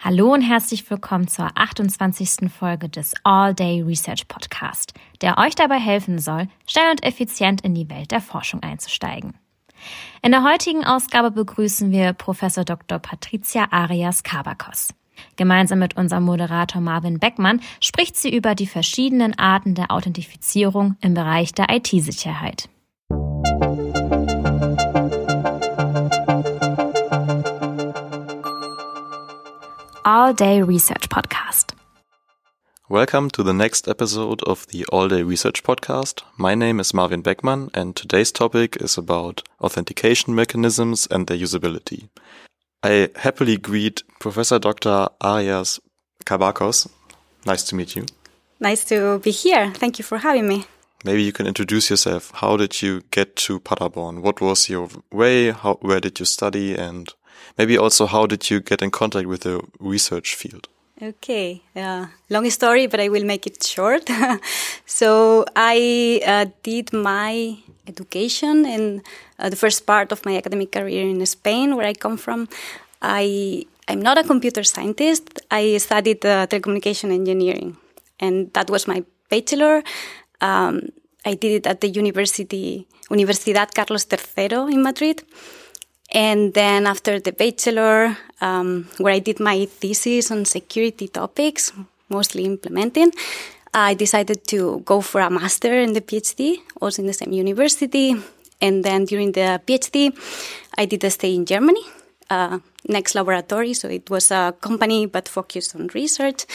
Hallo und herzlich willkommen zur 28. Folge des All Day Research Podcast, der euch dabei helfen soll, schnell und effizient in die Welt der Forschung einzusteigen. In der heutigen Ausgabe begrüßen wir Professor Dr. Patricia Arias Kabakos. Gemeinsam mit unserem Moderator Marvin Beckmann spricht sie über die verschiedenen Arten der Authentifizierung im Bereich der IT-Sicherheit. All Day Research Podcast. Welcome to the next episode of the All Day Research Podcast. My name is Marvin Beckmann, and today's topic is about authentication mechanisms and their usability. I happily greet Professor Dr. Arias Cabarcos. Nice to meet you. Nice to be here. Thank you for having me. Maybe you can introduce yourself. How did you get to Paderborn? What was your way? How, where did you study? And Maybe also how did you get in contact with the research field? Okay, uh, long story, but I will make it short. so I uh, did my education in uh, the first part of my academic career in Spain, where I come from. I I'm not a computer scientist. I studied uh, telecommunication engineering, and that was my bachelor. Um, I did it at the university Universidad Carlos III in Madrid. And then after the bachelor, um, where I did my thesis on security topics, mostly implementing, I decided to go for a master and the PhD, also in the same university. And then during the PhD, I did a stay in Germany, uh, Next Laboratory. So it was a company but focused on research.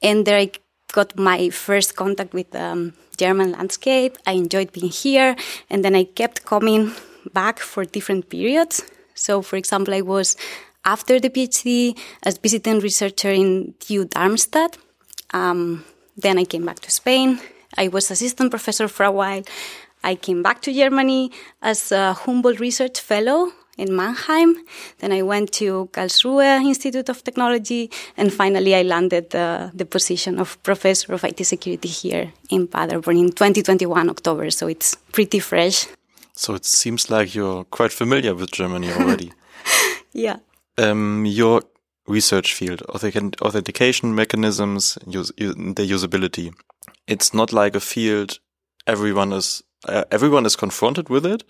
And there I got my first contact with the um, German landscape. I enjoyed being here. And then I kept coming back for different periods. So, for example, I was after the PhD as visiting researcher in TU Darmstadt. Um, then I came back to Spain. I was assistant professor for a while. I came back to Germany as a Humboldt Research Fellow in Mannheim. Then I went to Karlsruhe Institute of Technology, and finally I landed the, the position of professor of IT security here in Paderborn in 2021 October. So it's pretty fresh. So it seems like you're quite familiar with Germany already. yeah. Um, your research field, authentication mechanisms, use, the usability. It's not like a field everyone is uh, everyone is confronted with it,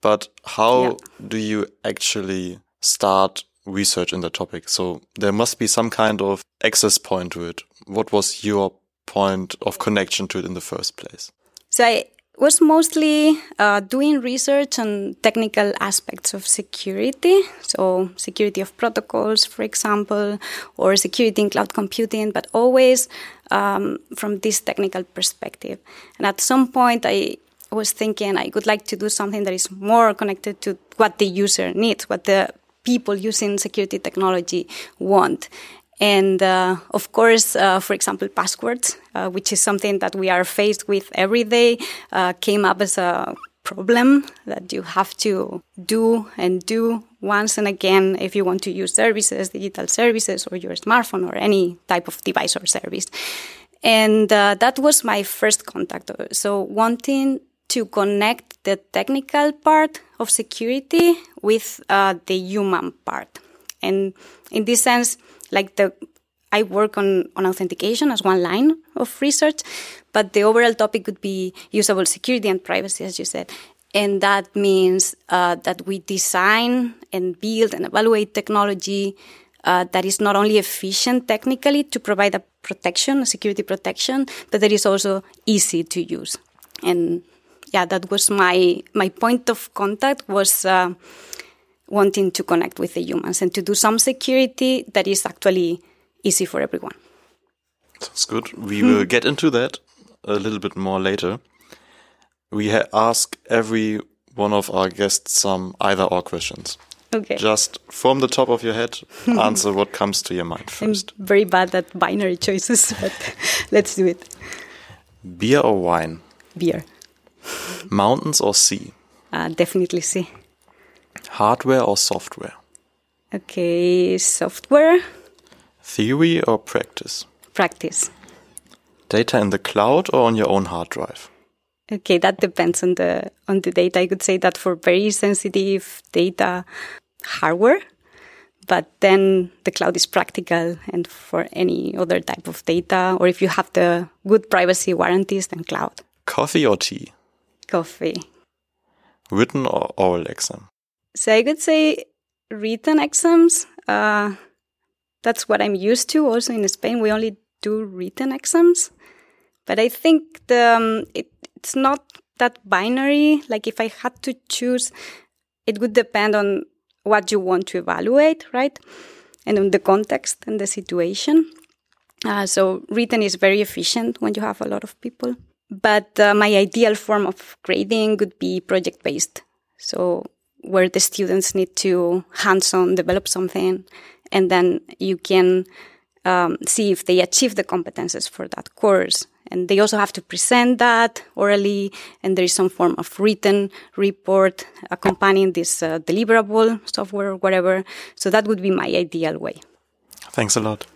but how yeah. do you actually start research in the topic? So there must be some kind of access point to it. What was your point of connection to it in the first place? So I was mostly uh, doing research on technical aspects of security, so security of protocols, for example, or security in cloud computing, but always um, from this technical perspective. And at some point, I was thinking I would like to do something that is more connected to what the user needs, what the people using security technology want. And uh, of course, uh, for example, passwords, uh, which is something that we are faced with every day, uh, came up as a problem that you have to do and do once and again if you want to use services, digital services, or your smartphone or any type of device or service. And uh, that was my first contact. So wanting to connect the technical part of security with uh, the human part. And in this sense, like the I work on, on authentication as one line of research, but the overall topic would be usable security and privacy, as you said. And that means uh, that we design and build and evaluate technology uh, that is not only efficient technically to provide a protection, a security protection, but that is also easy to use. And yeah, that was my my point of contact was. Uh, wanting to connect with the humans and to do some security that is actually easy for everyone. Sounds good. We will get into that a little bit more later. We ask every one of our guests some either or questions. Okay. Just from the top of your head, answer what comes to your mind first. I'm very bad at binary choices, but let's do it. Beer or wine? Beer. Mountains or sea? Uh, definitely sea. Hardware or software? Okay, software. Theory or practice? Practice. Data in the cloud or on your own hard drive? Okay, that depends on the on the data. I could say that for very sensitive data, hardware, but then the cloud is practical and for any other type of data, or if you have the good privacy warranties, then cloud. Coffee or tea? Coffee. Written or oral exam? So I could say written exams. Uh, that's what I'm used to. Also in Spain, we only do written exams. But I think the, um, it, it's not that binary. Like if I had to choose, it would depend on what you want to evaluate, right? And on the context and the situation. Uh, so written is very efficient when you have a lot of people. But uh, my ideal form of grading would be project based. So where the students need to hands on develop something and then you can um, see if they achieve the competences for that course. And they also have to present that orally, and there is some form of written report accompanying this uh, deliverable software or whatever. So that would be my ideal way. Thanks a lot.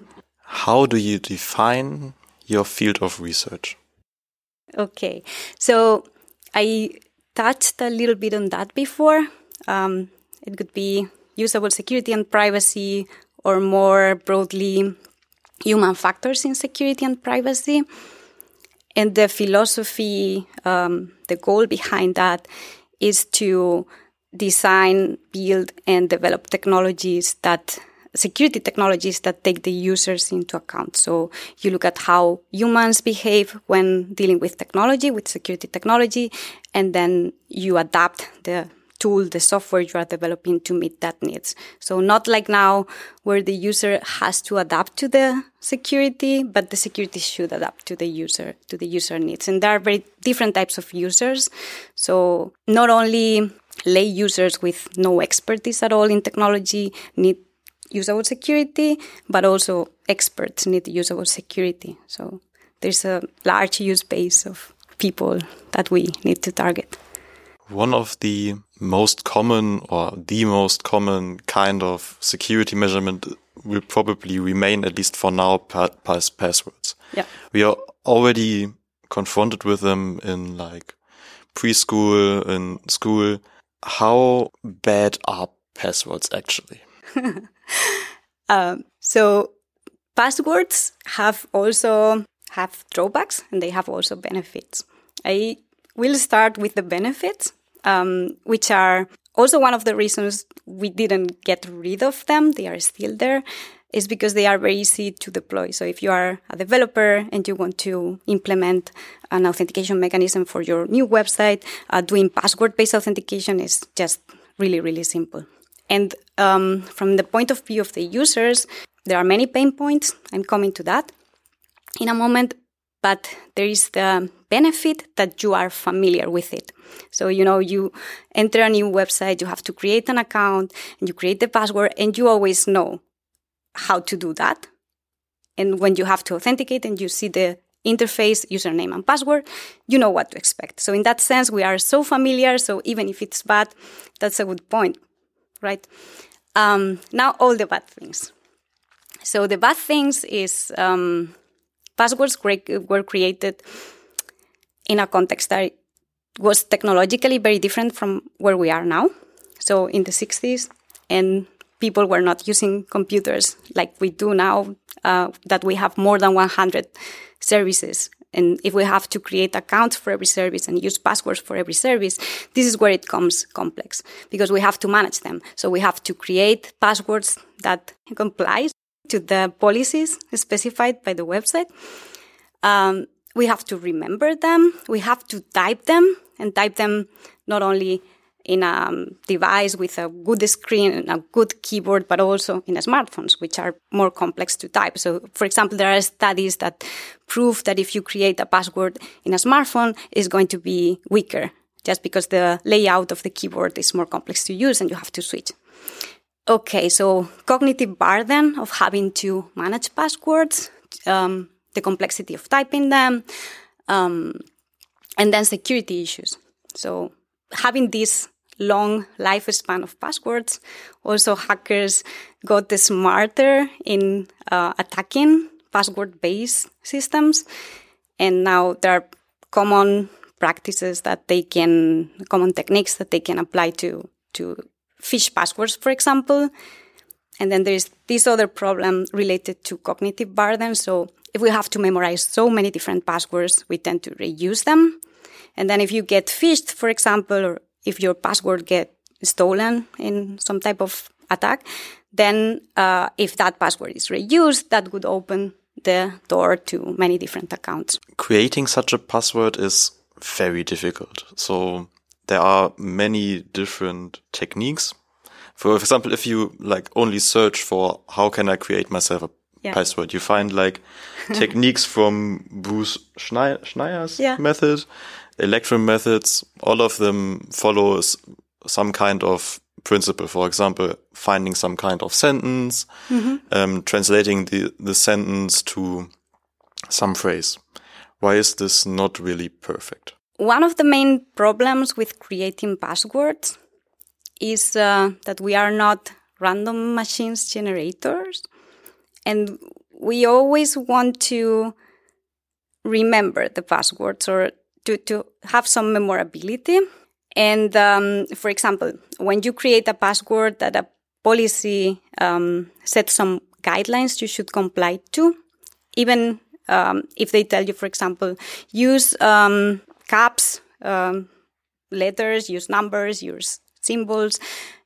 How do you define your field of research? Okay, so I touched a little bit on that before. Um, it could be usable security and privacy, or more broadly, human factors in security and privacy. And the philosophy, um, the goal behind that is to design, build, and develop technologies that security technologies that take the users into account. So you look at how humans behave when dealing with technology, with security technology, and then you adapt the tool, the software you are developing to meet that needs. So not like now where the user has to adapt to the security, but the security should adapt to the user, to the user needs. And there are very different types of users. So not only lay users with no expertise at all in technology need usable security, but also experts need usable security. So there's a large use base of people that we need to target. One of the most common or the most common kind of security measurement will probably remain, at least for now, pass passwords. Yeah. We are already confronted with them in like preschool, in school. How bad are passwords actually? um, so passwords have also have drawbacks and they have also benefits. I will start with the benefits um, which are also one of the reasons we didn't get rid of them. They are still there is because they are very easy to deploy. So if you are a developer and you want to implement an authentication mechanism for your new website, uh, doing password-based authentication is just really, really simple. And um, from the point of view of the users, there are many pain points. I'm coming to that in a moment, but there is the benefit that you are familiar with it. So, you know, you enter a new website, you have to create an account and you create the password and you always know how to do that. And when you have to authenticate and you see the interface, username and password, you know what to expect. So in that sense, we are so familiar. So even if it's bad, that's a good point, right? Um, now all the bad things. So the bad things is um, passwords were created in a context that was technologically very different from where we are now. So in the 60s, and people were not using computers like we do now, uh, that we have more than 100 services. And if we have to create accounts for every service and use passwords for every service, this is where it comes complex because we have to manage them. So we have to create passwords that comply to the policies specified by the website. Um, we have to remember them. We have to type them and type them not only in a um, device with a good screen and a good keyboard, but also in smartphones, which are more complex to type. So, for example, there are studies that prove that if you create a password in a smartphone, it's going to be weaker just because the layout of the keyboard is more complex to use and you have to switch. Okay, so cognitive burden of having to manage passwords, um, the complexity of typing them, um, and then security issues. So having this long lifespan of passwords, also hackers got smarter in uh, attacking password-based systems, and now there are common practices that they can, common techniques that they can apply to to phish passwords, for example. And then there is this other problem related to cognitive burden. So if we have to memorize so many different passwords, we tend to reuse them. And then if you get phished, for example, or if your password get stolen in some type of attack, then uh, if that password is reused, that would open the door to many different accounts. Creating such a password is very difficult. So there are many different techniques. For example, if you like only search for how can I create myself a yeah. password, you find like techniques from Bruce Schneier's yeah. method, Electrum methods. All of them follow some kind of principle. For example, finding some kind of sentence, mm-hmm. um, translating the, the sentence to some phrase. Why is this not really perfect? One of the main problems with creating passwords is uh, that we are not random machines generators. And we always want to remember the passwords or to, to have some memorability. And um, for example, when you create a password that a policy um, sets some guidelines you should comply to, even um, if they tell you, for example, use um, caps, um, letters, use numbers, use symbols,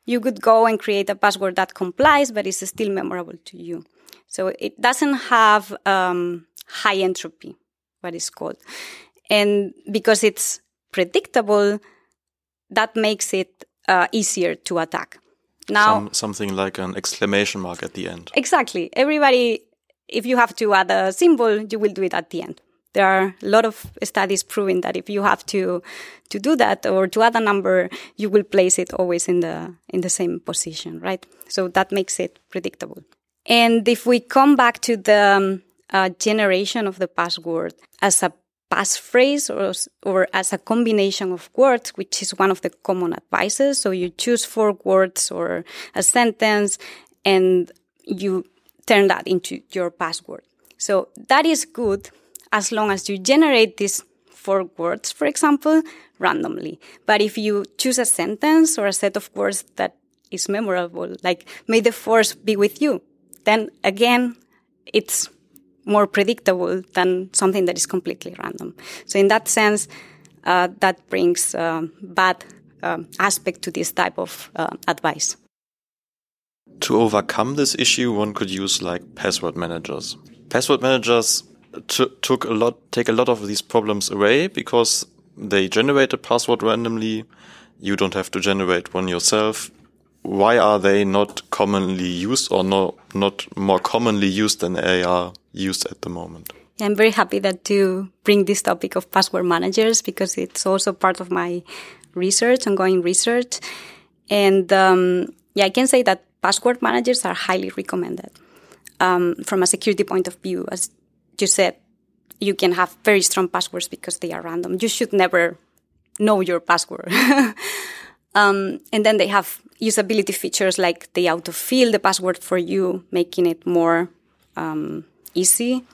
you could go and create a password that complies, but is still memorable to you. So it doesn't have um, high entropy, what is called. And because it's predictable, that makes it uh, easier to attack. Now, Some, something like an exclamation mark at the end. Exactly. Everybody, if you have to add a symbol, you will do it at the end. There are a lot of studies proving that if you have to to do that or to add a number, you will place it always in the in the same position, right? So that makes it predictable. And if we come back to the um, uh, generation of the password as a passphrase or, or as a combination of words, which is one of the common advices. So you choose four words or a sentence and you turn that into your password. So that is good as long as you generate these four words, for example, randomly. But if you choose a sentence or a set of words that is memorable, like may the force be with you, then again, it's more predictable than something that is completely random. So in that sense, uh, that brings uh, bad uh, aspect to this type of uh, advice. To overcome this issue, one could use like password managers. Password managers took a lot, take a lot of these problems away because they generate a password randomly. You don't have to generate one yourself. Why are they not commonly used or no, not more commonly used than they are used at the moment? I'm very happy that you bring this topic of password managers because it's also part of my research, ongoing research. And um, yeah, I can say that password managers are highly recommended um, from a security point of view. As you said, you can have very strong passwords because they are random. You should never know your password. um, and then they have usability features like they autofill the password for you, making it more um, easy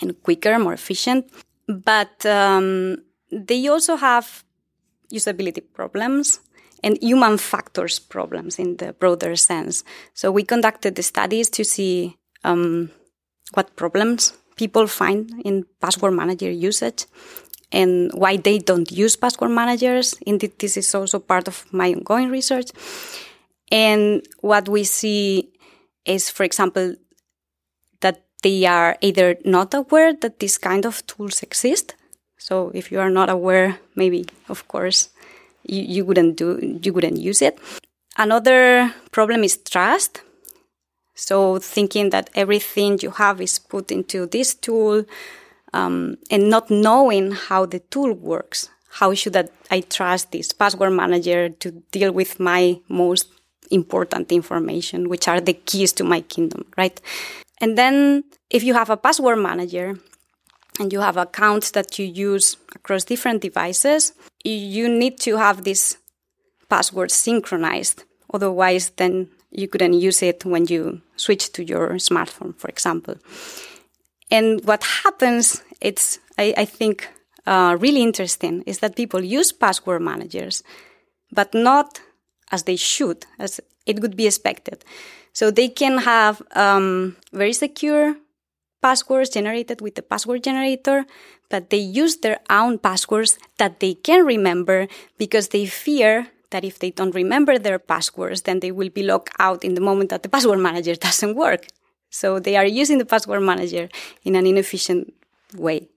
and quicker, more efficient. But um, they also have usability problems and human factors problems in the broader sense. So we conducted the studies to see um, what problems people find in password manager usage and why they don't use password managers. Indeed, this is also part of my ongoing research. And what we see is, for example, that they are either not aware that this kind of tools exist. So if you are not aware, maybe, of course, you, you wouldn't do, you wouldn't use it. Another problem is trust. So thinking that everything you have is put into this tool um, and not knowing how the tool works. How should I, trust this password manager to deal with my most important information, which are the keys to my kingdom, right? And then if you have a password manager and you have accounts that you use across different devices, you need to have this password synchronized. Otherwise, then you couldn't use it when you switch to your smartphone, for example. And what happens, it's, I, I think, uh, really interesting is that people use password managers, but not as they should, as it would be expected. So they can have um, very secure passwords generated with the password generator, but they use their own passwords that they can remember because they fear that if they don't remember their passwords, then they will be locked out in the moment that the password manager doesn't work. So they are using the password manager in an inefficient way.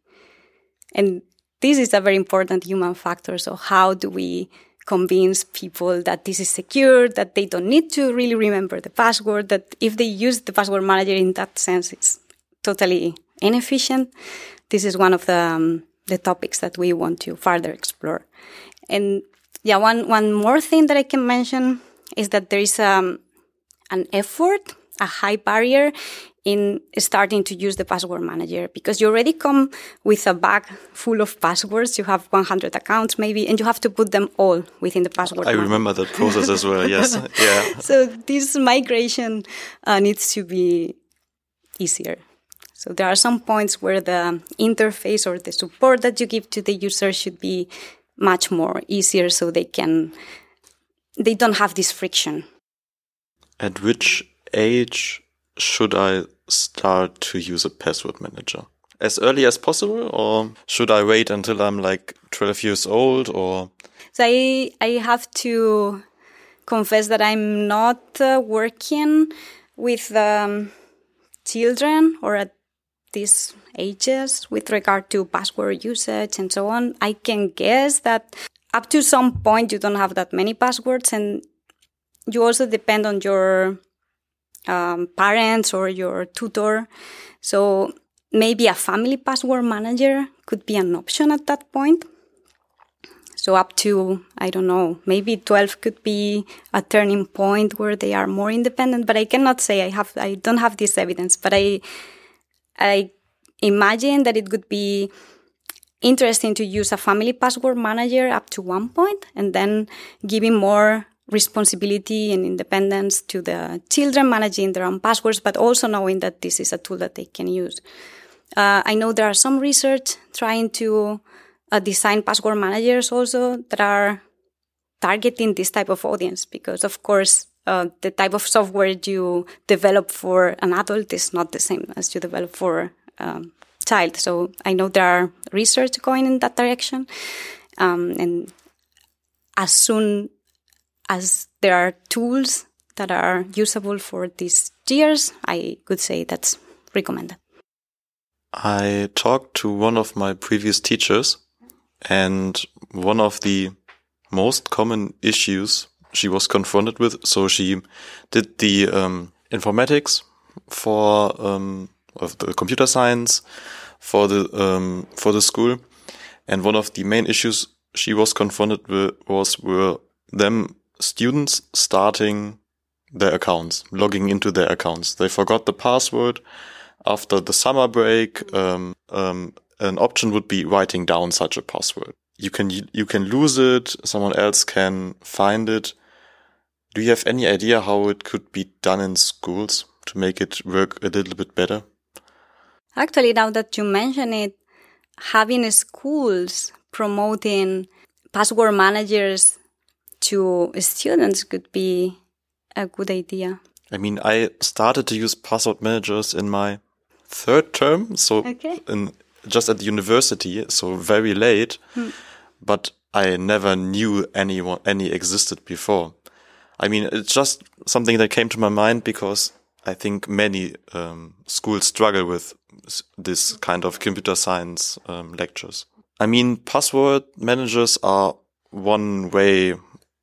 And this is a very important human factor. So how do we convince people that this is secure, that they don't need to really remember the password, that if they use the password manager in that sense, it's totally inefficient. This is one of the, um, the topics that we want to further explore. And yeah, one, one more thing that I can mention is that there is um, an effort, a high barrier in starting to use the password manager because you already come with a bag full of passwords. You have 100 accounts maybe, and you have to put them all within the password. I manager. remember that process as well. Yes. Yeah. So this migration uh, needs to be easier. So there are some points where the interface or the support that you give to the user should be much more easier so they can, they don't have this friction. At which age should I start to use a password manager? As early as possible, or should I wait until I'm like 12 years old, or? So I, I have to confess that I'm not uh, working with um, children or at these ages with regard to password usage and so on. I can guess that up to some point you don't have that many passwords and you also depend on your um, parents or your tutor. So maybe a family password manager could be an option at that point. So up to, I don't know, maybe 12 could be a turning point where they are more independent, but I cannot say I have, I don't have this evidence, but I, I imagine that it would be interesting to use a family password manager up to one point and then giving more responsibility and independence to the children managing their own passwords, but also knowing that this is a tool that they can use. Uh, I know there are some research trying to uh, design password managers also that are targeting this type of audience because, of course, uh, the type of software you develop for an adult is not the same as you develop for um, child. So I know there are research going in that direction, um, and as soon as there are tools that are usable for these years, I could say that's recommended. I talked to one of my previous teachers and one of the most common issues she was confronted with. So she did the um, informatics for um, of the computer science for the um, for the school, and one of the main issues she was confronted with was were them students starting their accounts, logging into their accounts. They forgot the password after the summer break. Um, um, an option would be writing down such a password. You can you can lose it. Someone else can find it. Do you have any idea how it could be done in schools to make it work a little bit better? Actually, now that you mention it, having schools promoting password managers to students could be a good idea. I mean, I started to use password managers in my third term, so Okay. in just at the university, so very late. Hmm. But I never knew anyone any existed before. I mean, it's just something that came to my mind because I think many um, schools struggle with this kind of computer science um, lectures. I mean, password managers are one way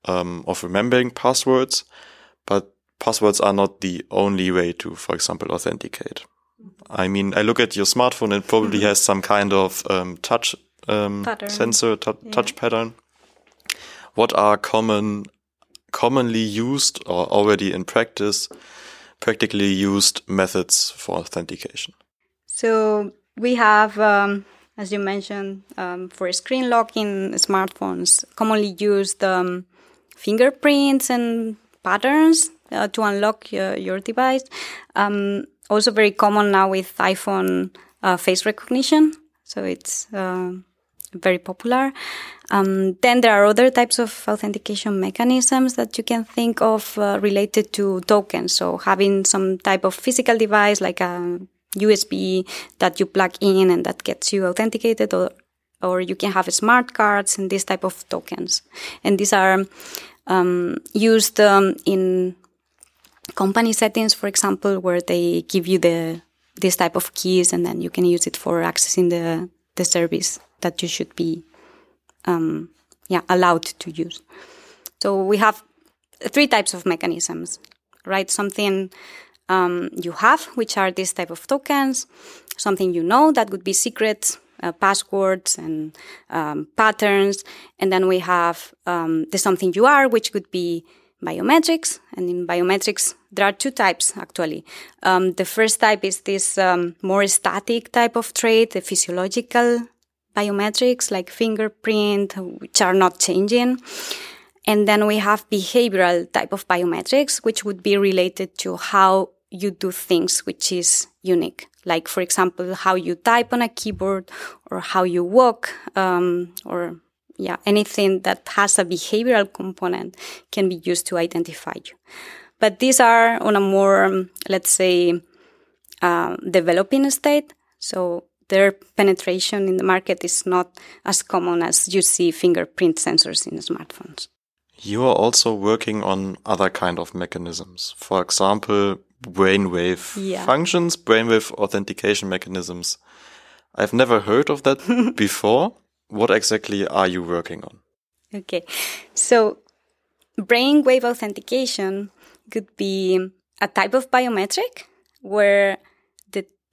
um, of remembering passwords, but passwords are not the only way to, for example, authenticate. I mean, I look at your smartphone; it probably has some kind of um, touch um, Pattern. sensor, tou- touch pattern. What are common, commonly used or already in practice, practically used methods for authentication? So we have, um, as you mentioned, um, for screen locking smartphones, commonly used um, fingerprints and patterns uh, to unlock your, your device. Um, also very common now with iPhone uh, face recognition. So it's uh, very popular. Um, then there are other types of authentication mechanisms that you can think of uh, related to tokens. So having some type of physical device like a USB that you plug in and that gets you authenticated or or you can have smart cards and this type of tokens. And these are um, used um, in company settings, for example, where they give you the this type of keys and then you can use it for accessing the the service that you should be um, yeah allowed to use. So we have three types of mechanisms, right? Something um, you have, which are this type of tokens. Something you know that would be secrets, uh, passwords and um, patterns, and then we have um, the something you are, which could be biometrics. And in biometrics, there are two types actually. Um, the first type is this um, more static type of trait, the physiological biometrics like fingerprint, which are not changing. And then we have behavioral type of biometrics, which would be related to how you do things, which is unique. Like, for example, how you type on a keyboard or how you walk, um, or yeah, anything that has a behavioral component can be used to identify you. But these are on a more, let's say, uh, developing state. So their penetration in the market is not as common as you see fingerprint sensors in smartphones. You are also working on other kind of mechanisms. For example, brainwave yeah. functions, brainwave authentication mechanisms. I've never heard of that before. What exactly are you working on? Okay. So brainwave authentication could be a type of biometric where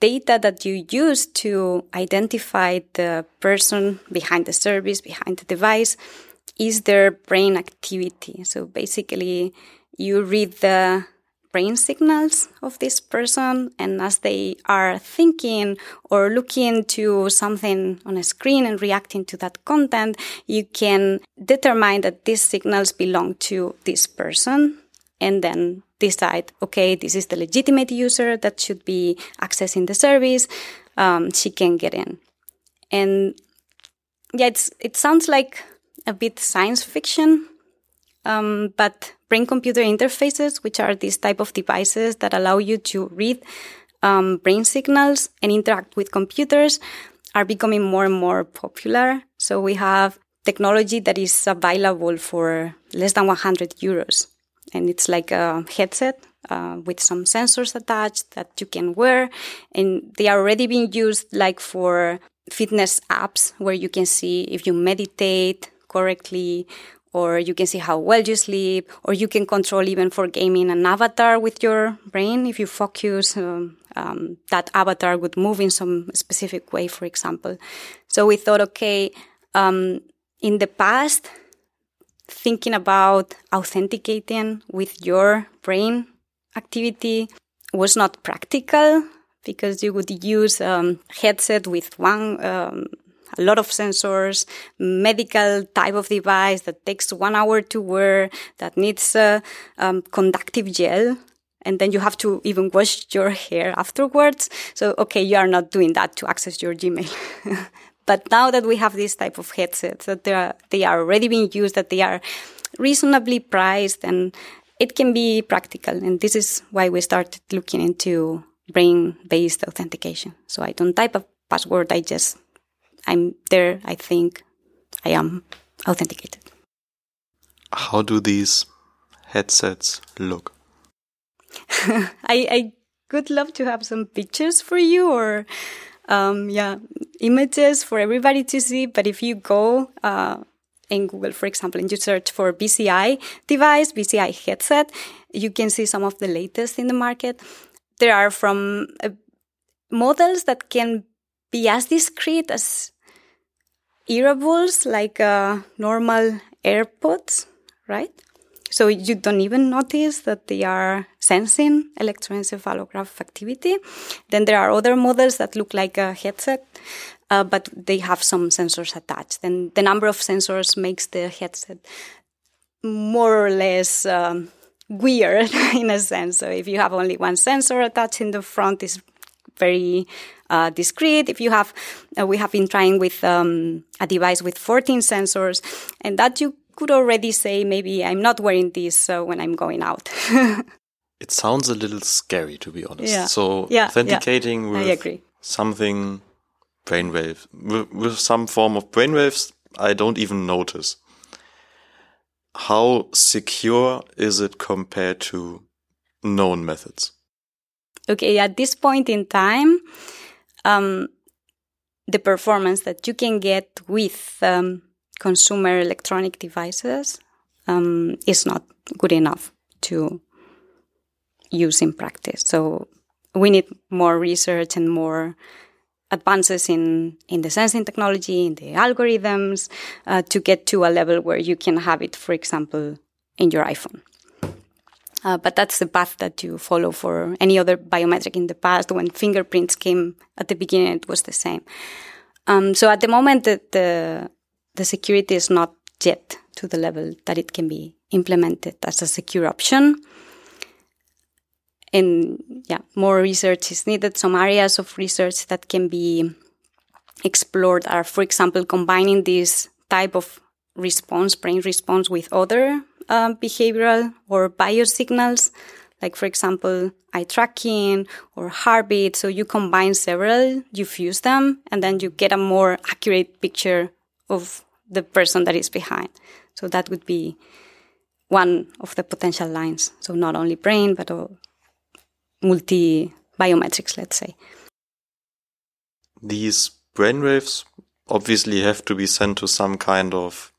data that you use to identify the person behind the service, behind the device, is their brain activity. So basically, you read the brain signals of this person. And as they are thinking or looking to something on a screen and reacting to that content, you can determine that these signals belong to this person and then decide, okay, this is the legitimate user that should be accessing the service. Um, she can get in. And yeah, it's, it sounds like a bit science fiction, um, but brain computer interfaces, which are these type of devices that allow you to read um, brain signals and interact with computers, are becoming more and more popular. So we have technology that is available for less than 100 euros. And it's like a headset uh, with some sensors attached that you can wear. And they are already being used like for fitness apps where you can see if you meditate correctly or you can see how well you sleep, or you can control even for gaming an avatar with your brain. If you focus, um, um, that avatar would move in some specific way, for example. So we thought, okay, um, in the past, thinking about authenticating with your brain activity was not practical because you would use a um, headset with one um, a lot of sensors, medical type of device that takes one hour to wear, that needs a um, conductive gel. And then you have to even wash your hair afterwards. So, okay, you are not doing that to access your Gmail. but now that we have this type of headsets, that they are, they are already being used, that they are reasonably priced and it can be practical. And this is why we started looking into brain based authentication. So I don't type a password. I just I'm there, I think I am authenticated. How do these headsets look? I, I would love to have some pictures for you or, um, yeah, images for everybody to see. But if you go, uh, in Google, for example, and you search for BCI device, BCI headset, you can see some of the latest in the market. There are from uh, models that can be as discreet as earables like uh, normal AirPods, right? So you don't even notice that they are sensing electroencephalograph activity. Then there are other models that look like a headset, uh, but they have some sensors attached. And the number of sensors makes the headset more or less um, weird in a sense. So if you have only one sensor attached in the front, it's very uh, discrete. If you have, uh, we have been trying with um, a device with 14 sensors, and that you could already say maybe I'm not wearing this uh, when I'm going out. it sounds a little scary, to be honest. Yeah. So yeah, authenticating yeah. with something brainwave with, with some form of brainwaves, I don't even notice. How secure is it compared to known methods? Okay, at this point in time, um, the performance that you can get with um, consumer electronic devices um, is not good enough to use in practice. So we need more research and more advances in, in the sensing technology, in the algorithms, uh, to get to a level where you can have it, for example, in your iPhone. Uh, but that's the path that you follow for any other biometric in the past. When fingerprints came at the beginning, it was the same. Um, so at the moment, the, the, the security is not yet to the level that it can be implemented as a secure option. And yeah, more research is needed. Some areas of research that can be explored are, for example, combining this type of response, brain response, with other uh, behavioral or biosignals, like for example, eye tracking or heartbeat. So you combine several, you fuse them, and then you get a more accurate picture of the person that is behind. So that would be one of the potential lines. So not only brain, but multi biometrics, let's say. These brainwaves obviously have to be sent to some kind of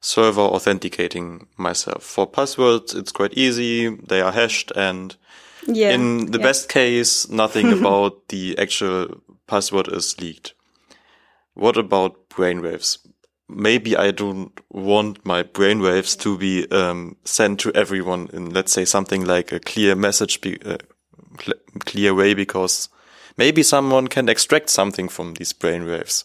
server authenticating myself. For passwords, it's quite easy. They are hashed and yeah, in the yeah. best case, nothing about the actual password is leaked. What about brainwaves? Maybe I don't want my brainwaves to be um, sent to everyone in, let's say, something like a clear message, be, uh, cl clear way, because maybe someone can extract something from these brainwaves.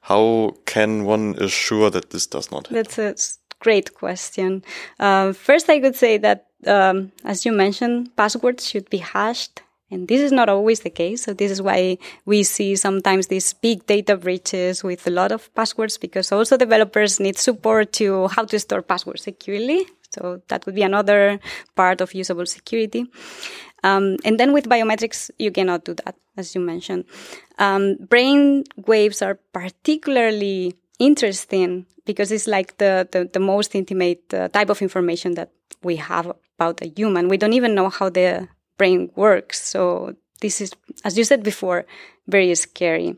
How can one assure that this does not happen? That's a great question. Uh, first, I could say that, um, as you mentioned, passwords should be hashed. And this is not always the case. So this is why we see sometimes these big data breaches with a lot of passwords because also developers need support to how to store passwords securely. So that would be another part of usable security. Um, and then with biometrics, you cannot do that, as you mentioned. Um, brain waves are particularly interesting because it's like the, the, the most intimate uh, type of information that we have about a human. We don't even know how the brain works. So this is, as you said before, very scary.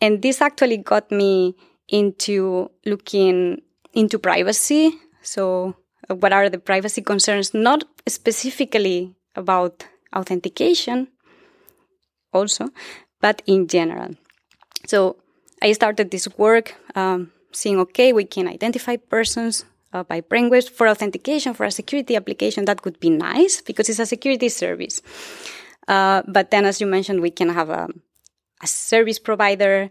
And this actually got me into looking into privacy. So uh, what are the privacy concerns? Not specifically about authentication also, but in general. So I started this work um, seeing, okay, we can identify persons uh, by brainwaves for authentication for a security application. That would be nice because it's a security service. Uh, but then, as you mentioned, we can have a, a service provider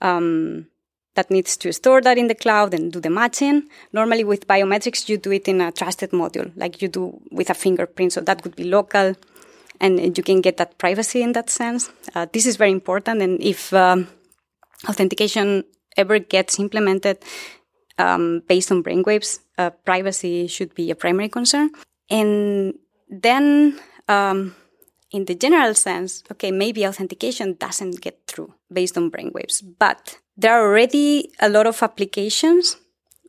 um, that needs to store that in the cloud and do the matching. Normally, with biometrics, you do it in a trusted module, like you do with a fingerprint. So that could be local, and you can get that privacy in that sense. Uh, this is very important, and if um, authentication ever gets implemented um, based on brainwaves, uh, privacy should be a primary concern. And then, um, in the general sense, okay, maybe authentication doesn't get through based on brainwaves, but there are already a lot of applications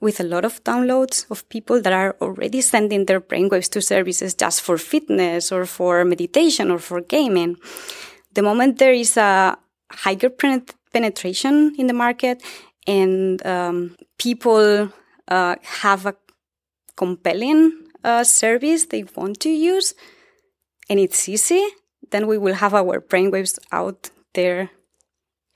with a lot of downloads of people that are already sending their brainwaves to services just for fitness or for meditation or for gaming. The moment there is a higher penetration in the market and um, people uh, have a compelling uh, service they want to use and it's easy, then we will have our brainwaves out there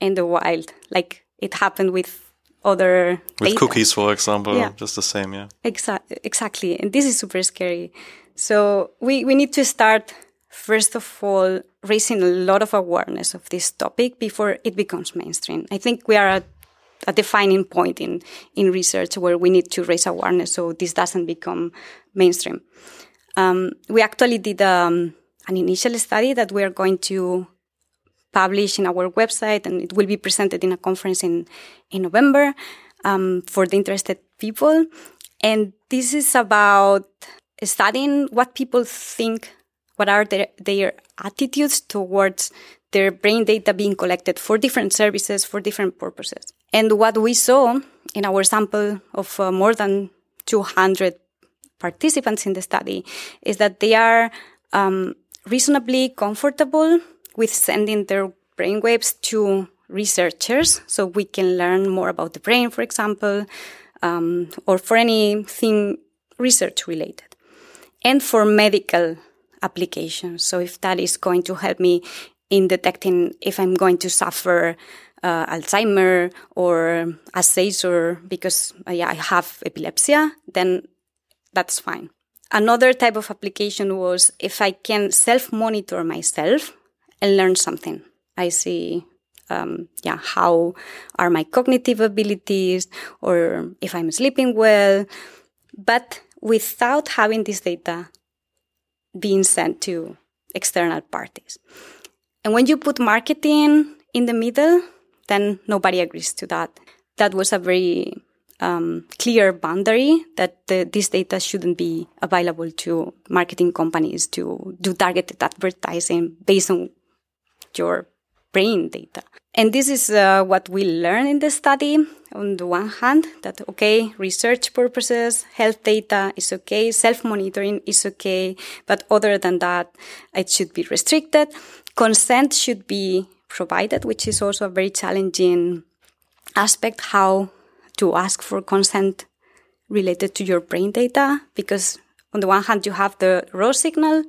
in the wild, like it happened with other with data. cookies, for example, Yeah. just the same, yeah. Exa- exactly. And this is super scary. So we, we need to start, first of all, raising a lot of awareness of this topic before it becomes mainstream. I think we are at a defining point in, in research where we need to raise awareness so this doesn't become mainstream. Um, we actually did um, an initial study that we are going to publish in our website and it will be presented in a conference in, in November um, for the interested people. And this is about studying what people think, what are their, their attitudes towards their brain data being collected for different services, for different purposes. And what we saw in our sample of uh, more than 200 participants in the study is that they are um, reasonably comfortable with sending their brainwaves to researchers so we can learn more about the brain, for example, um, or for anything research related. And for medical applications. So if that is going to help me in detecting if I'm going to suffer uh, Alzheimer or a seizure because uh, yeah, I have epilepsy, then that's fine. Another type of application was if I can self monitor myself and learn something. I see, um, yeah, how are my cognitive abilities or if I'm sleeping well, but without having this data being sent to external parties. And when you put marketing in the middle, then nobody agrees to that. That was a very um, clear boundary that the, this data shouldn't be available to marketing companies to do targeted advertising based on your brain data. And this is uh, what we learn in the study. On the one hand, that okay, research purposes, health data is okay, self-monitoring is okay, but other than that, it should be restricted. Consent should be provided, which is also a very challenging aspect, how to ask for consent related to your brain data, because on the one hand, you have the raw signal,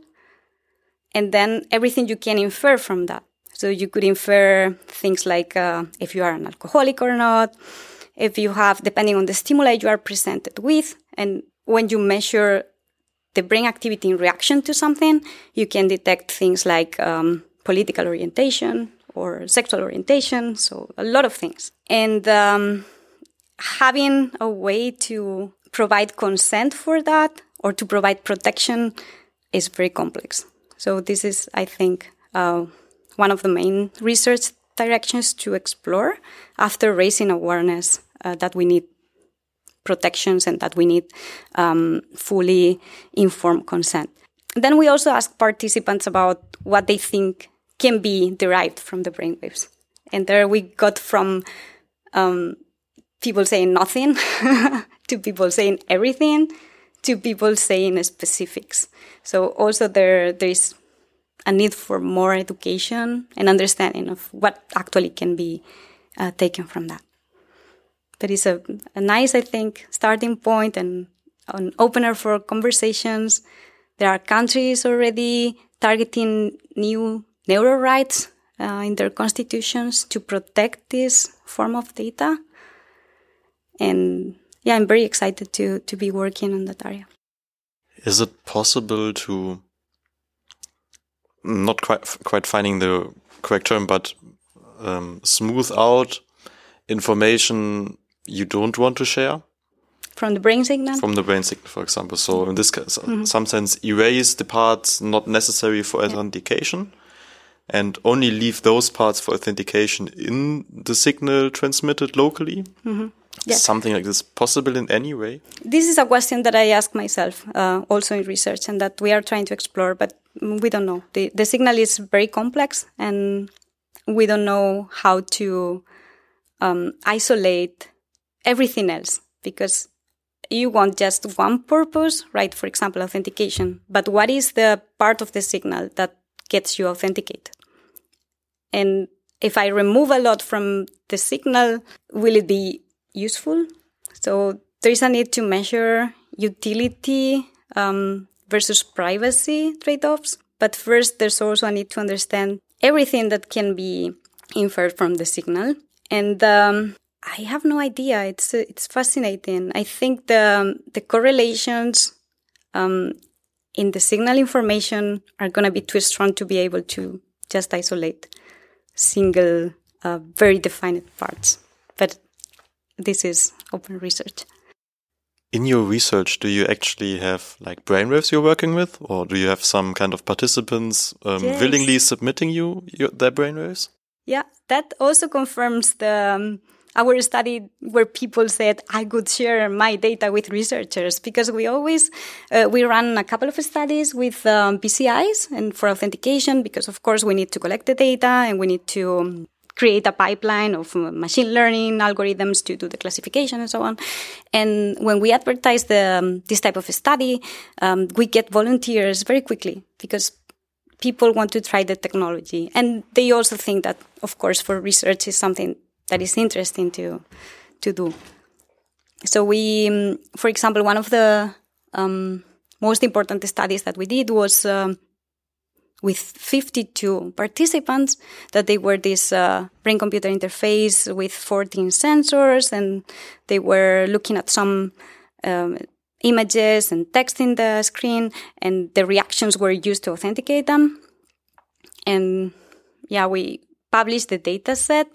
and then everything you can infer from that. So you could infer things like uh, if you are an alcoholic or not, if you have, depending on the stimuli you are presented with, and when you measure the brain activity in reaction to something, you can detect things like um, political orientation or sexual orientation. So a lot of things. And um, having a way to provide consent for that or to provide protection is very complex. So this is, I think, uh, one of the main research directions to explore after raising awareness uh, that we need protections and that we need um, fully informed consent. Then we also ask participants about what they think can be derived from the brainwaves. And there we got from um, people saying nothing to people saying everything to people saying specifics. So also there there is a need for more education and understanding of what actually can be uh, taken from that. But it's a, a nice, I think, starting point and an opener for conversations. There are countries already targeting new neuro rights uh, in their constitutions to protect this form of data. And yeah, I'm very excited to, to be working on that area. Is it possible to not quite quite finding the correct term, but um, smooth out information you don't want to share from the brain signal. From the brain signal, for example. So in this case, mm -hmm. some sense, erase the parts not necessary for yeah. authentication, and only leave those parts for authentication in the signal transmitted locally. Mm -hmm. Yes. Something like this possible in any way? This is a question that I ask myself uh, also in research and that we are trying to explore, but we don't know. The, the signal is very complex and we don't know how to um, isolate everything else because you want just one purpose, right? For example, authentication. But what is the part of the signal that gets you authenticated? And if I remove a lot from the signal, will it be useful? So there is a need to measure utility um, versus privacy trade-offs. But first, there's also a need to understand everything that can be inferred from the signal. And um, I have no idea. It's it's fascinating. I think the the correlations um, in the signal information are going to be too strong to be able to just isolate single, uh, very defined parts. But this is open research. In your research, do you actually have like brainwaves you're working with, or do you have some kind of participants um, yes. willingly submitting you your, their brainwaves? Yeah, that also confirms the um, our study where people said I could share my data with researchers because we always uh, we run a couple of studies with um, BCIs and for authentication because of course we need to collect the data and we need to um, create a pipeline of uh, machine learning algorithms to do the classification and so on. And when we advertise the, um, this type of study, um, we get volunteers very quickly because people want to try the technology. And they also think that, of course, for research is something that is interesting to to do. So we, um, for example, one of the um, most important studies that we did was um, with 52 participants that they were this uh, brain computer interface with 14 sensors and they were looking at some um, images and text in the screen and the reactions were used to authenticate them and yeah we published the data set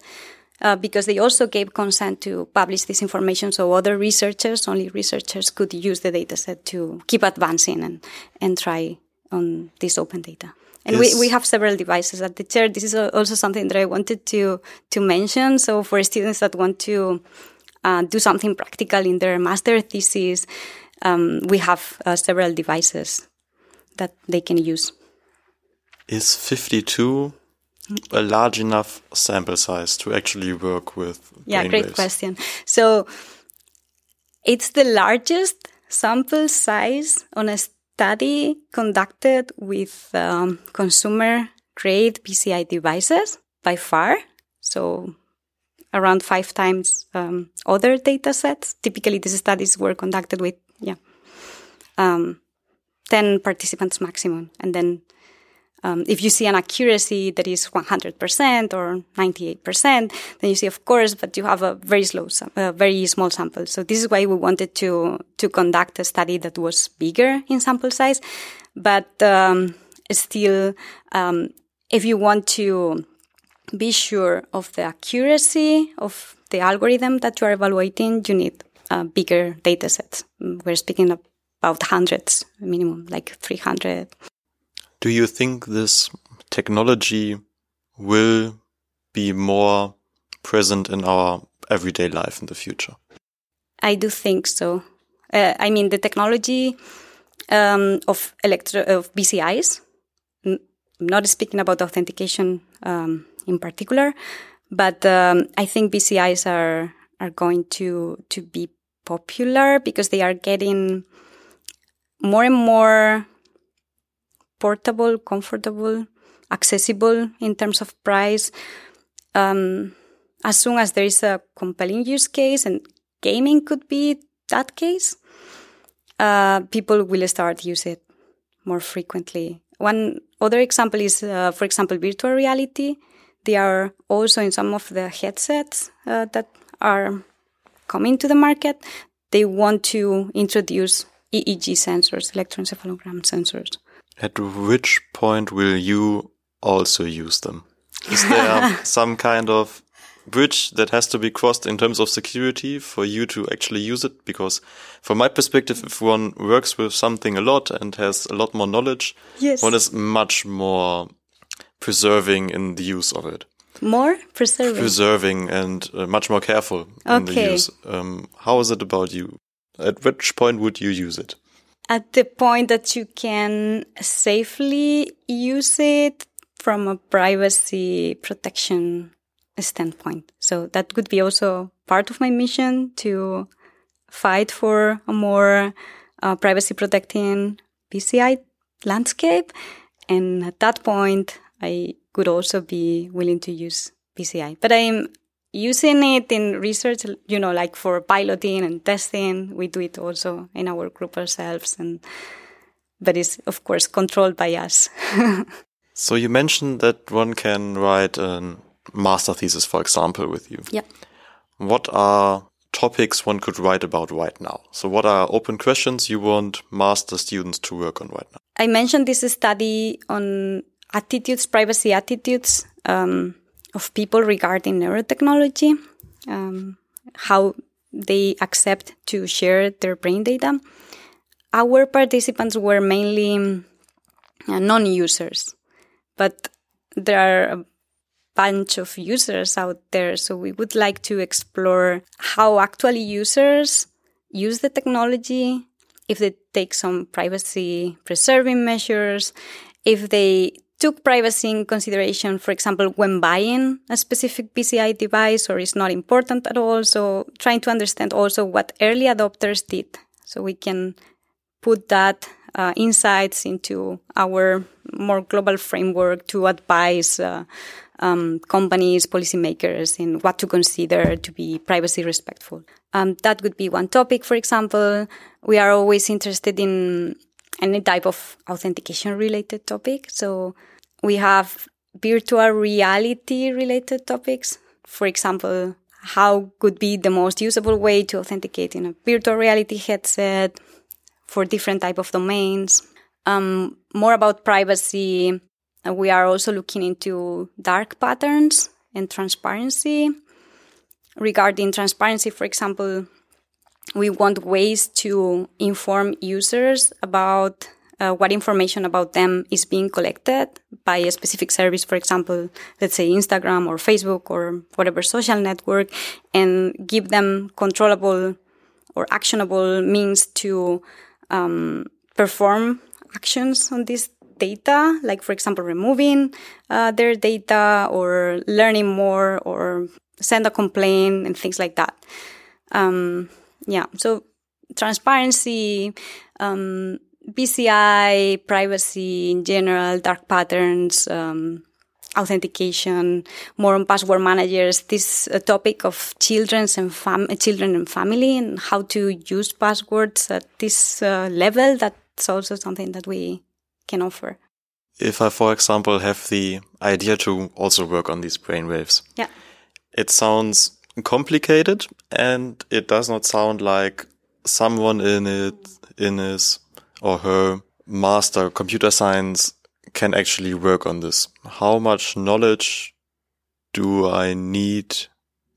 uh, because they also gave consent to publish this information so other researchers, only researchers could use the dataset to keep advancing and, and try on this open data. And yes. we, we have several devices at the chair. This is also something that I wanted to, to mention. So for students that want to uh, do something practical in their master thesis, um, we have uh, several devices that they can use. Is 52 a large enough sample size to actually work with? Yeah, great waves? question. So it's the largest sample size on a study conducted with um, consumer grade BCI devices by far. So around five times um, other data sets. Typically, these studies were conducted with, yeah, um, 10 participants maximum. And then um, if you see an accuracy that is 100% or 98%, then you see, of course, but you have a very slow, a very small sample. So this is why we wanted to to conduct a study that was bigger in sample size, but um, still, um, if you want to be sure of the accuracy of the algorithm that you are evaluating, you need uh, bigger data sets. We're speaking about hundreds minimum, like 300. Do you think this technology will be more present in our everyday life in the future? I do think so. Uh, I mean, the technology um, of electro of BCIs. I'm not speaking about authentication um, in particular, but um, I think BCIs are are going to to be popular because they are getting more and more portable, comfortable, accessible in terms of price. Um, as soon as there is a compelling use case, and gaming could be that case, uh, people will start use it more frequently. One other example is, uh, for example, virtual reality. They are also in some of the headsets uh, that are coming to the market. They want to introduce EEG sensors, electroencephalogram sensors. At which point will you also use them? Is there some kind of bridge that has to be crossed in terms of security for you to actually use it? Because from my perspective, if one works with something a lot and has a lot more knowledge, yes. one is much more preserving in the use of it. More preserving. Preserving and uh, much more careful okay. in the use. Um, how is it about you? At which point would you use it? At the point that you can safely use it from a privacy protection standpoint. So that could be also part of my mission to fight for a more uh, privacy protecting BCI landscape. And at that point, I could also be willing to use BCI. But I'm using it in research, you know, like for piloting and testing. We do it also in our group ourselves, and but it's of course controlled by us. so you mentioned that one can write a master thesis, for example, with you. Yeah. What are topics one could write about right now? So what are open questions you want master students to work on right now? I mentioned this study on attitudes, privacy attitudes. Um, of people regarding neurotechnology, um, how they accept to share their brain data. Our participants were mainly uh, non-users, but there are a bunch of users out there. So we would like to explore how actually users use the technology, if they take some privacy preserving measures, if they took privacy in consideration, for example, when buying a specific BCI device or is not important at all. So trying to understand also what early adopters did so we can put that uh, insights into our more global framework to advise uh, um, companies, policymakers in what to consider to be privacy respectful. Um, that would be one topic, for example. We are always interested in any type of authentication related topic. So we have virtual reality related topics. For example, how could be the most usable way to authenticate in a virtual reality headset for different type of domains. Um, more about privacy. We are also looking into dark patterns and transparency. Regarding transparency, for example, we want ways to inform users about uh, what information about them is being collected by a specific service, for example, let's say Instagram or Facebook or whatever social network, and give them controllable or actionable means to um, perform actions on this data, like, for example, removing uh, their data or learning more or send a complaint and things like that. Um, yeah, so transparency, um, BCI, privacy in general, dark patterns, um, authentication, more on password managers. This uh, topic of children's and fam- children and family and how to use passwords at this uh, level. That's also something that we can offer. If I, for example, have the idea to also work on these brainwaves, yeah, it sounds complicated and it does not sound like someone in it in his or her master computer science can actually work on this. How much knowledge do I need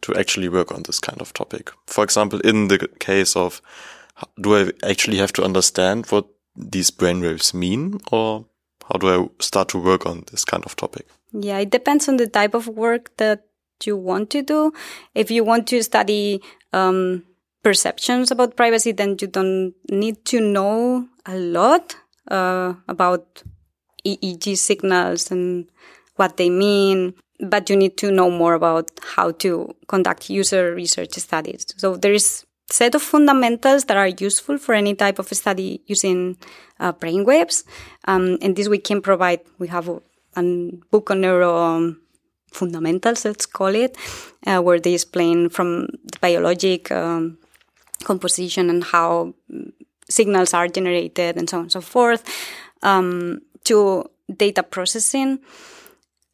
to actually work on this kind of topic? For example, in the case of do I actually have to understand what these brainwaves mean or how do I start to work on this kind of topic? Yeah, it depends on the type of work that you want to do. If you want to study um, perceptions about privacy, then you don't need to know a lot uh, about EEG signals and what they mean, but you need to know more about how to conduct user research studies. So there is set of fundamentals that are useful for any type of study using uh, brainwaves. Um, and this we can provide. We have a, a book on neuro fundamentals, let's call it, uh, where they explain from the biologic um, composition and how signals are generated and so on and so forth, um, to data processing.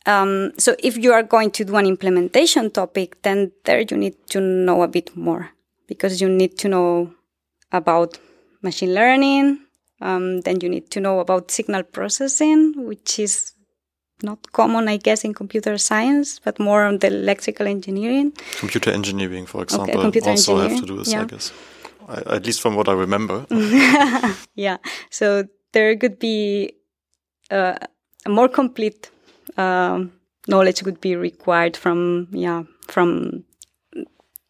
Um, so if you are going to do an implementation topic, then there you need to know a bit more because you need to know about machine learning. Um, then you need to know about signal processing, which is not common, I guess, in computer science, but more on the electrical engineering. Computer engineering, for example, okay, also have to do this, yeah. I guess. I, at least from what I remember. yeah. So there could be uh, a more complete um, knowledge would be required from yeah from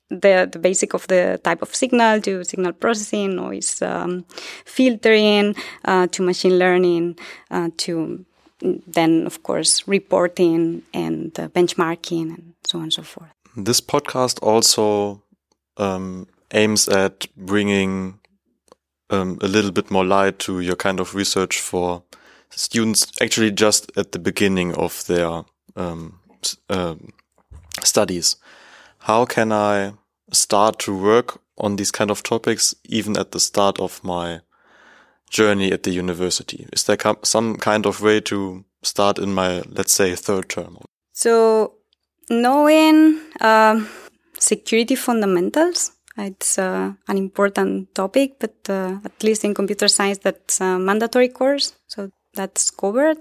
the the basic of the type of signal to signal processing, noise um, filtering, uh, to machine learning, uh, to then of course reporting and uh, benchmarking and so on and so forth. This podcast also um, aims at bringing um, a little bit more light to your kind of research for students actually just at the beginning of their um, uh, studies. How can I start to work on these kind of topics even at the start of my journey at the university? Is there some kind of way to start in my, let's say, third term? So, knowing um, security fundamentals it's uh, an important topic, but uh, at least in computer science, that's a mandatory course. So that's covered.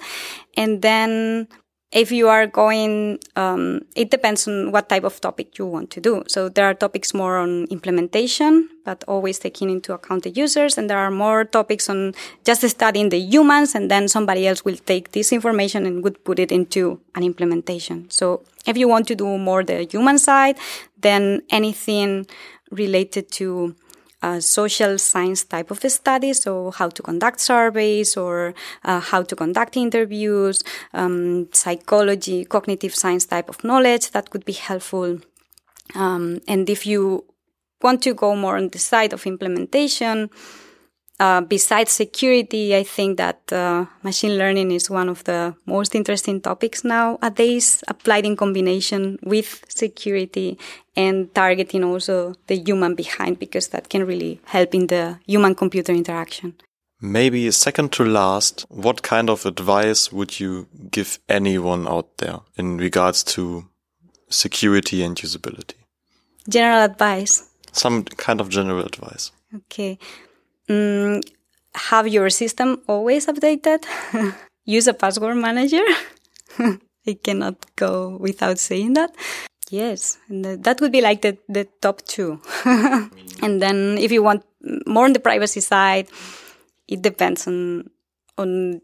And then if you are going, um, it depends on what type of topic you want to do. So there are topics more on implementation, but always taking into account the users. And there are more topics on just studying the humans. And then somebody else will take this information and would put it into an implementation. So if you want to do more the human side, then anything related to uh, social science type of studies, so how to conduct surveys or uh, how to conduct interviews, um, psychology, cognitive science type of knowledge that could be helpful. Um, and if you want to go more on the side of implementation, uh, besides security, I think that uh, machine learning is one of the most interesting topics nowadays, applied in combination with security and targeting also the human behind, because that can really help in the human computer interaction. Maybe second to last, what kind of advice would you give anyone out there in regards to security and usability? General advice. Some kind of general advice. Okay. Mm, have your system always updated. Use a password manager. I cannot go without saying that. Yes, that would be like the, the top two. and then if you want more on the privacy side, it depends on on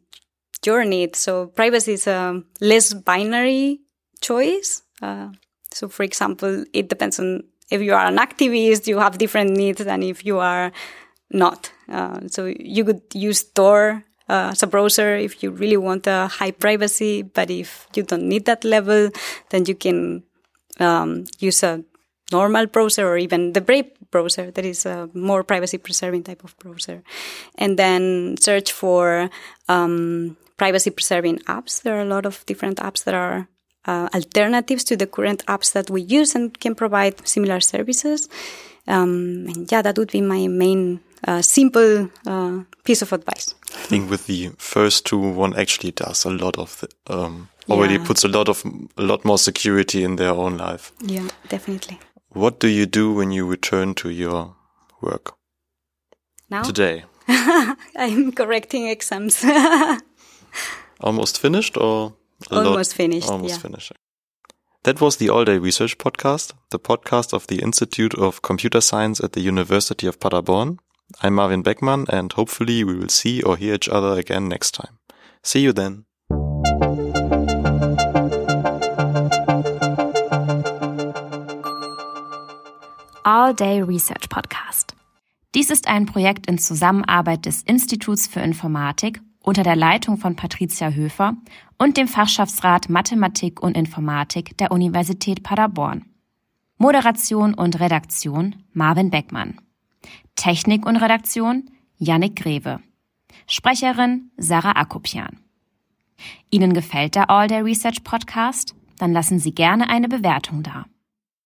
your needs. So privacy is a less binary choice. Uh, so for example, it depends on if you are an activist, you have different needs than if you are not. Uh, so you could use Tor uh, as a browser if you really want a high privacy, but if you don't need that level, then you can um, use a normal browser or even the Brave browser that is a more privacy preserving type of browser. And then search for um, privacy preserving apps. There are a lot of different apps that are uh, alternatives to the current apps that we use and can provide similar services. Um, and yeah, that would be my main uh, simple uh, piece of advice. I think with the first two, one actually does a lot of the, um, already yeah. puts a lot of a lot more security in their own life. Yeah, definitely. What do you do when you return to your work? Now today, I'm correcting exams. Almost finished or almost finished? Almost yeah. finished. That was the All Day Research Podcast, the podcast of the Institute of Computer Science at the University of Paderborn. I'm Marvin Beckmann, and hopefully we will see or hear each other again next time. See you then. All Day Research Podcast. Dies ist ein Projekt in Zusammenarbeit des Instituts für Informatik unter der Leitung von Patricia Höfer und dem Fachschaftsrat Mathematik und Informatik der Universität Paderborn. Moderation und Redaktion Marvin Beckmann. Technik und Redaktion Yannick Greve. Sprecherin Sarah Akopian. Ihnen gefällt der All Day Research Podcast? Dann lassen Sie gerne eine Bewertung da.